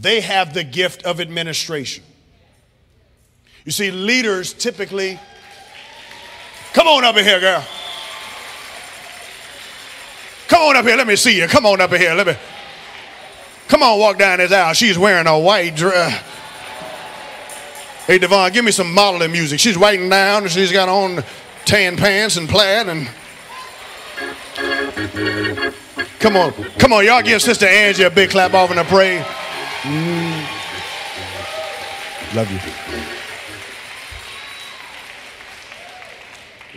[SPEAKER 1] they have the gift of administration. You see, leaders typically, come on up in here, girl. Come on up here, let me see you. Come on up in here, let me. Come on, walk down this aisle. She's wearing a white dress. Hey, Devon, give me some modeling music. She's writing down and she's got on tan pants and plaid and Come on, come on, y'all give Sister Angie a big clap off and a praise. Mm. Love you.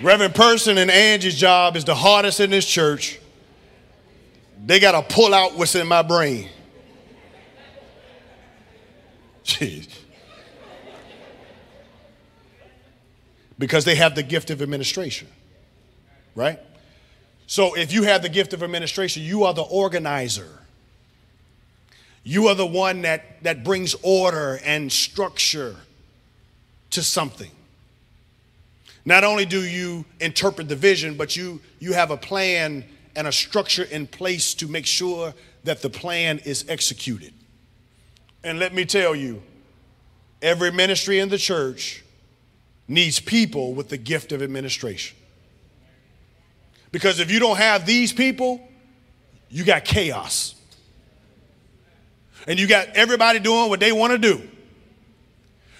[SPEAKER 1] Reverend Person and Angie's job is the hardest in this church. They got to pull out what's in my brain. Jeez. Because they have the gift of administration, right? So if you have the gift of administration, you are the organizer. You are the one that, that brings order and structure to something. Not only do you interpret the vision, but you, you have a plan and a structure in place to make sure that the plan is executed. And let me tell you, every ministry in the church needs people with the gift of administration. Because if you don't have these people, you got chaos. And you got everybody doing what they want to do.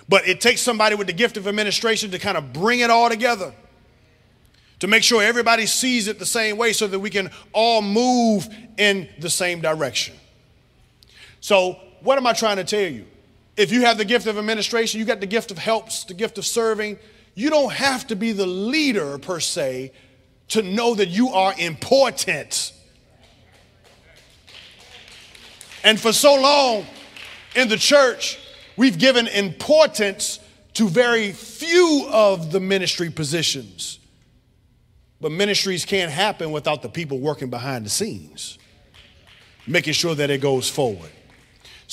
[SPEAKER 1] But it takes somebody with the gift of administration to kind of bring it all together to make sure everybody sees it the same way so that we can all move in the same direction. So, what am I trying to tell you? If you have the gift of administration, you got the gift of helps, the gift of serving, you don't have to be the leader per se to know that you are important. And for so long in the church, we've given importance to very few of the ministry positions. But ministries can't happen without the people working behind the scenes, making sure that it goes forward.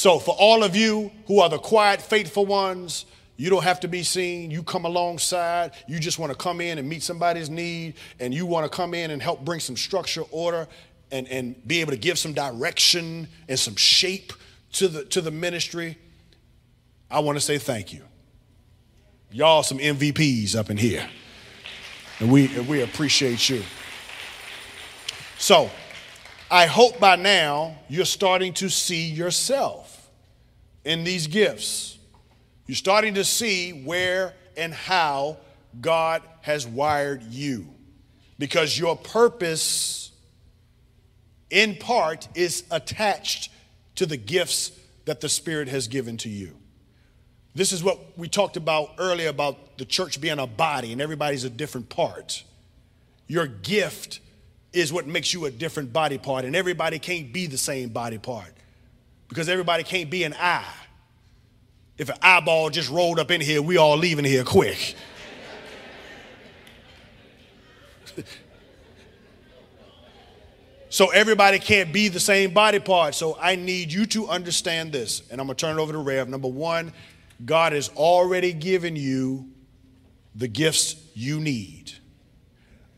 [SPEAKER 1] So, for all of you who are the quiet, faithful ones, you don't have to be seen. You come alongside. You just want to come in and meet somebody's need, and you want to come in and help bring some structure, order, and, and be able to give some direction and some shape to the, to the ministry. I want to say thank you. Y'all, some MVPs up in here. And we, and we appreciate you. So, I hope by now you're starting to see yourself in these gifts. You're starting to see where and how God has wired you. Because your purpose, in part, is attached to the gifts that the Spirit has given to you. This is what we talked about earlier about the church being a body and everybody's a different part. Your gift is what makes you a different body part, and everybody can't be the same body part because everybody can't be an eye. If an eyeball just rolled up in here, we all leaving here quick. so everybody can't be the same body part. So I need you to understand this. And I'm going to turn it over to Rev. Number one, God has already given you the gifts you need.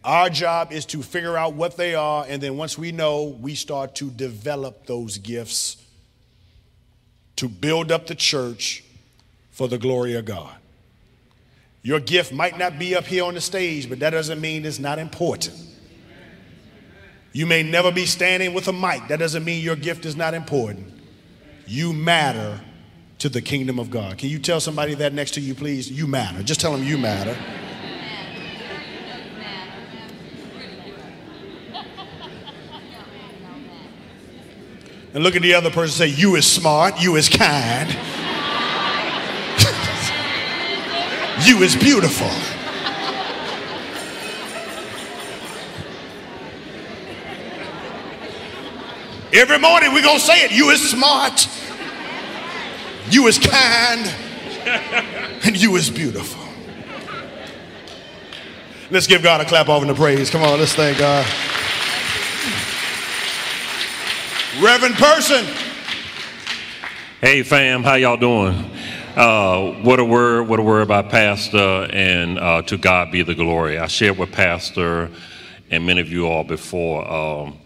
[SPEAKER 1] Our job is to figure out what they are, and then once we know, we start to develop those gifts to build up the church for the glory of God. Your gift might not be up here on the stage, but that doesn't mean it's not important. You may never be standing with a mic. That doesn't mean your gift is not important. You matter to the kingdom of God. Can you tell somebody that next to you, please? You matter. Just tell them you matter. And look at the other person say, You is smart, you is kind. You is beautiful. Every morning we're going to say it. You is smart. You is kind. And you is beautiful. Let's give God a clap off and a praise. Come on, let's thank God. Reverend Person.
[SPEAKER 3] Hey fam, how y'all doing? Uh, what a word, what a word by Pastor, and uh, to God be the glory. I shared with Pastor and many of you all before. Um,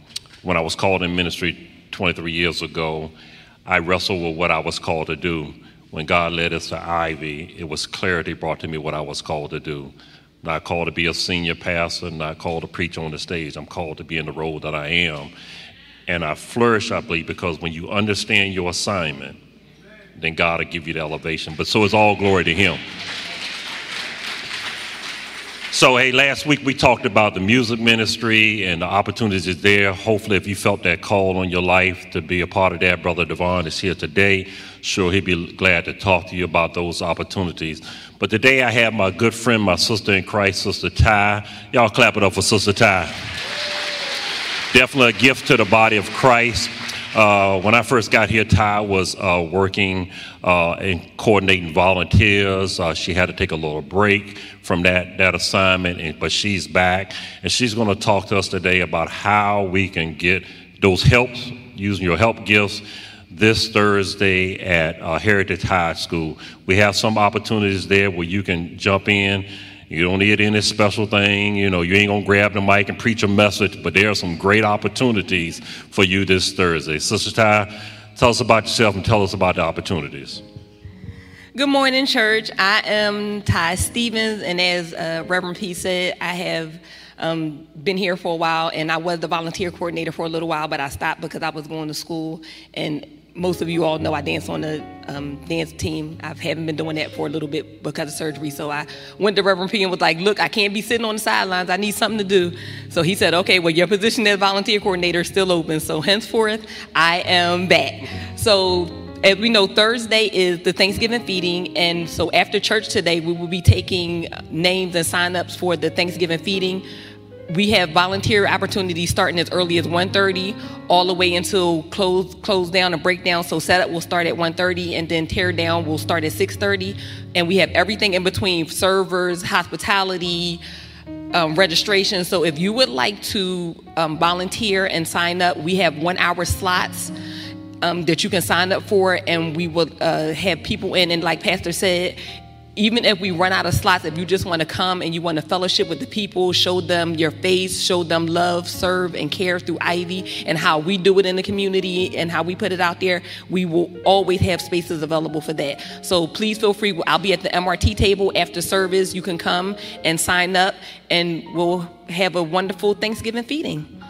[SPEAKER 3] when I was called in ministry 23 years ago, I wrestled with what I was called to do. When God led us to Ivy, it was clarity brought to me what I was called to do. Not called to be a senior pastor, not called to preach on the stage. I'm called to be in the role that I am. And I flourish, I believe, because when you understand your assignment, then God will give you the elevation. But so it's all glory to Him. So, hey, last week we talked about the music ministry and the opportunities there. Hopefully, if you felt that call on your life to be a part of that, Brother Devon is here today. Sure, he'd be glad to talk to you about those opportunities. But today I have my good friend, my sister in Christ, Sister Ty. Y'all clap it up for Sister Ty. Definitely a gift to the body of Christ. Uh, when I first got here, Ty was uh, working uh, and coordinating volunteers. Uh, she had to take a little break from that, that assignment, and, but she's back. And she's going to talk to us today about how we can get those helps, using your help gifts, this Thursday at uh, Heritage High School. We have some opportunities there where you can jump in you don't need any special thing. You know, you ain't going to grab the mic and preach a message, but there are some great opportunities for you this Thursday. Sister Ty, tell us about yourself and tell us about the opportunities.
[SPEAKER 4] Good morning, church. I am Ty Stevens, and as uh, Reverend P said, I have um, been here for a while, and I was the volunteer coordinator for a little while, but I stopped because I was going to school and most of you all know I dance on the um, dance team. I haven't been doing that for a little bit because of surgery. So I went to Reverend P and was like, look, I can't be sitting on the sidelines. I need something to do. So he said, okay, well, your position as volunteer coordinator is still open. So henceforth, I am back. So as we know, Thursday is the Thanksgiving feeding, and so after church today, we will be taking names and sign-ups for the Thanksgiving feeding we have volunteer opportunities starting as early as 1.30 all the way until close close down and breakdown so setup will start at 1.30 and then tear down will start at 6.30 and we have everything in between servers hospitality um, registration. So if you would like to um, volunteer and sign up we have one hour slots um, that you can sign up for. And we will uh, have people in. And like pastor said even if we run out of slots, if you just want to come and you want to fellowship with the people, show them your face, show them love, serve, and care through Ivy and how we do it in the community and how we put it out there, we will always have spaces available for that. So please feel free. I'll be at the MRT table after service. You can come and sign up, and we'll have a wonderful Thanksgiving feeding.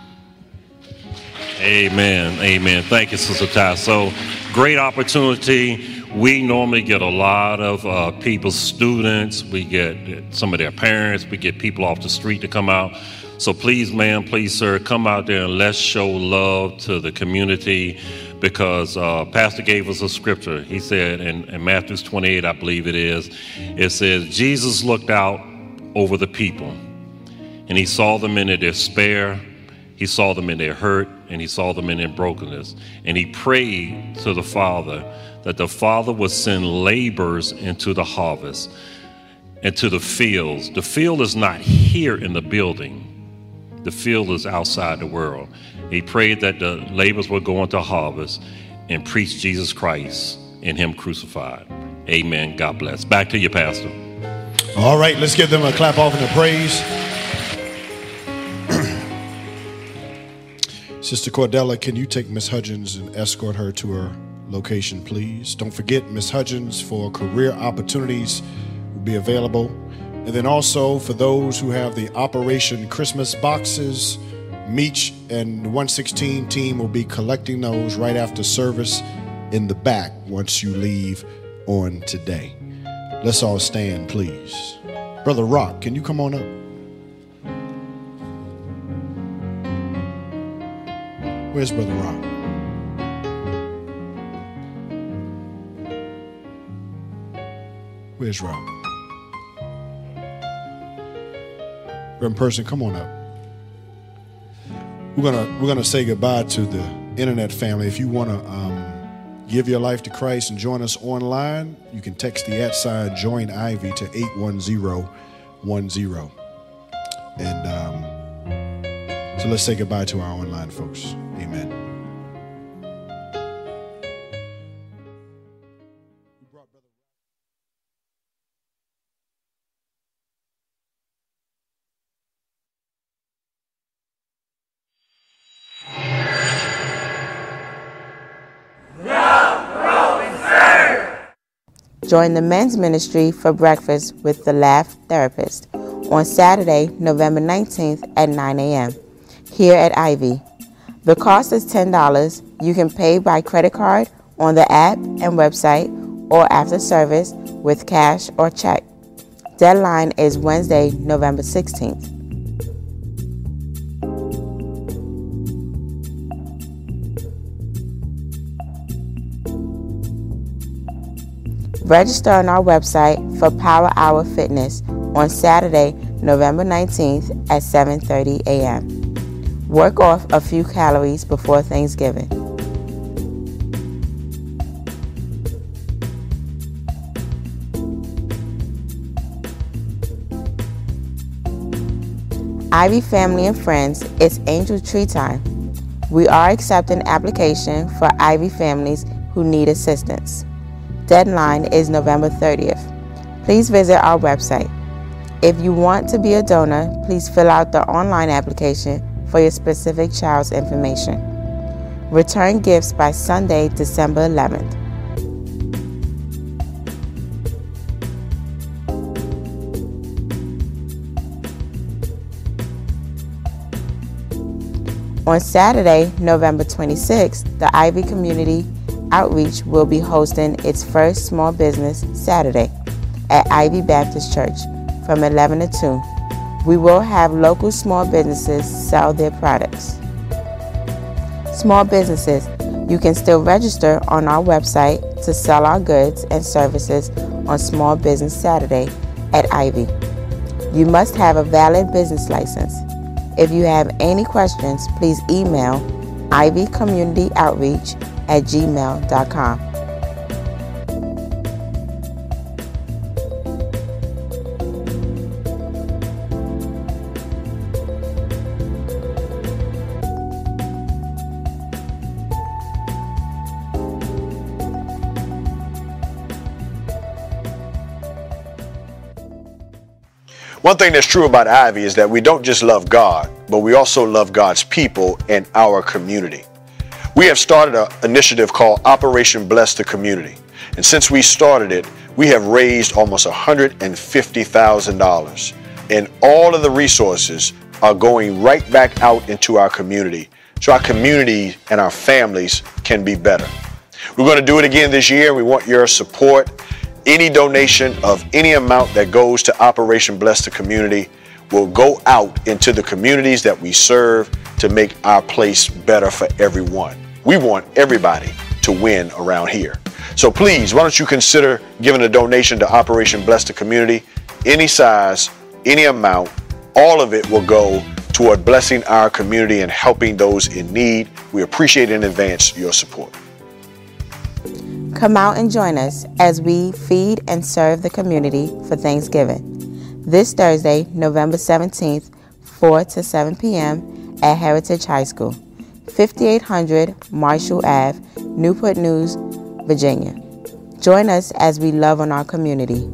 [SPEAKER 3] Amen. Amen. Thank you, Sister Ty. So great opportunity we normally get a lot of uh, people, students, we get some of their parents, we get people off the street to come out. So please, ma'am, please, sir, come out there and let's show love to the community because uh, Pastor gave us a scripture. He said in, in Matthew 28, I believe it is, it says, Jesus looked out over the people and he saw them in their despair, he saw them in their hurt, and he saw them in their brokenness. And he prayed to the Father that the Father would send laborers into the harvest, into the fields. The field is not here in the building, the field is outside the world. He prayed that the laborers would go into harvest and preach Jesus Christ and Him crucified. Amen. God bless. Back to you, Pastor.
[SPEAKER 1] All right, let's give them a clap off and a praise. Sister Cordella, can you take Miss Hudgens and escort her to her location, please. Don't forget, Miss Hudgens for career opportunities will be available. And then also for those who have the Operation Christmas boxes, Meach and the 116 team will be collecting those right after service in the back once you leave on today. Let's all stand, please. Brother Rock, can you come on up? Where's Brother Rock? Where's Rob? Reverend Person, come on up. We're gonna we're gonna say goodbye to the internet family. If you want to um, give your life to Christ and join us online, you can text the at sign join Ivy to 81010. And um, so let's say goodbye to our online folks.
[SPEAKER 5] Join the men's ministry for breakfast with the Laugh Therapist on Saturday, November 19th at 9 a.m. here at Ivy. The cost is $10. You can pay by credit card on the app and website or after service with cash or check. Deadline is Wednesday, November 16th. Register on our website for Power Hour Fitness on Saturday, November 19th at 7:30 a.m. Work off a few calories before Thanksgiving. Ivy family and friends, it's Angel Tree Time. We are accepting application for Ivy families who need assistance. Deadline is November 30th. Please visit our website. If you want to be a donor, please fill out the online application for your specific child's information. Return gifts by Sunday, December 11th. On Saturday, November 26th, the Ivy Community Outreach will be hosting its first small business Saturday at Ivy Baptist Church from 11 to 2. We will have local small businesses sell their products. Small businesses, you can still register on our website to sell our goods and services on Small Business Saturday at Ivy. You must have a valid business license. If you have any questions, please email ivycommunityoutreach at gmail.com.
[SPEAKER 1] One thing that's true about Ivy is that we don't just love God, but we also love God's people and our community. We have started an initiative called Operation Bless the Community. And since we started it, we have raised almost $150,000. And all of the resources are going right back out into our community so our community and our families can be better. We're going to do it again this year. We want your support. Any donation of any amount that goes to Operation Bless the Community will go out into the communities that we serve to make our place better for everyone. We want everybody to win around here. So please, why don't you consider giving a donation to Operation Bless the Community? Any size, any amount, all of it will go toward blessing our community and helping those in need. We appreciate in advance your support.
[SPEAKER 5] Come out and join us as we feed and serve the community for Thanksgiving. This Thursday, November 17th, 4 to 7 p.m. at Heritage High School, 5800 Marshall Ave, Newport News, Virginia. Join us as we love on our community.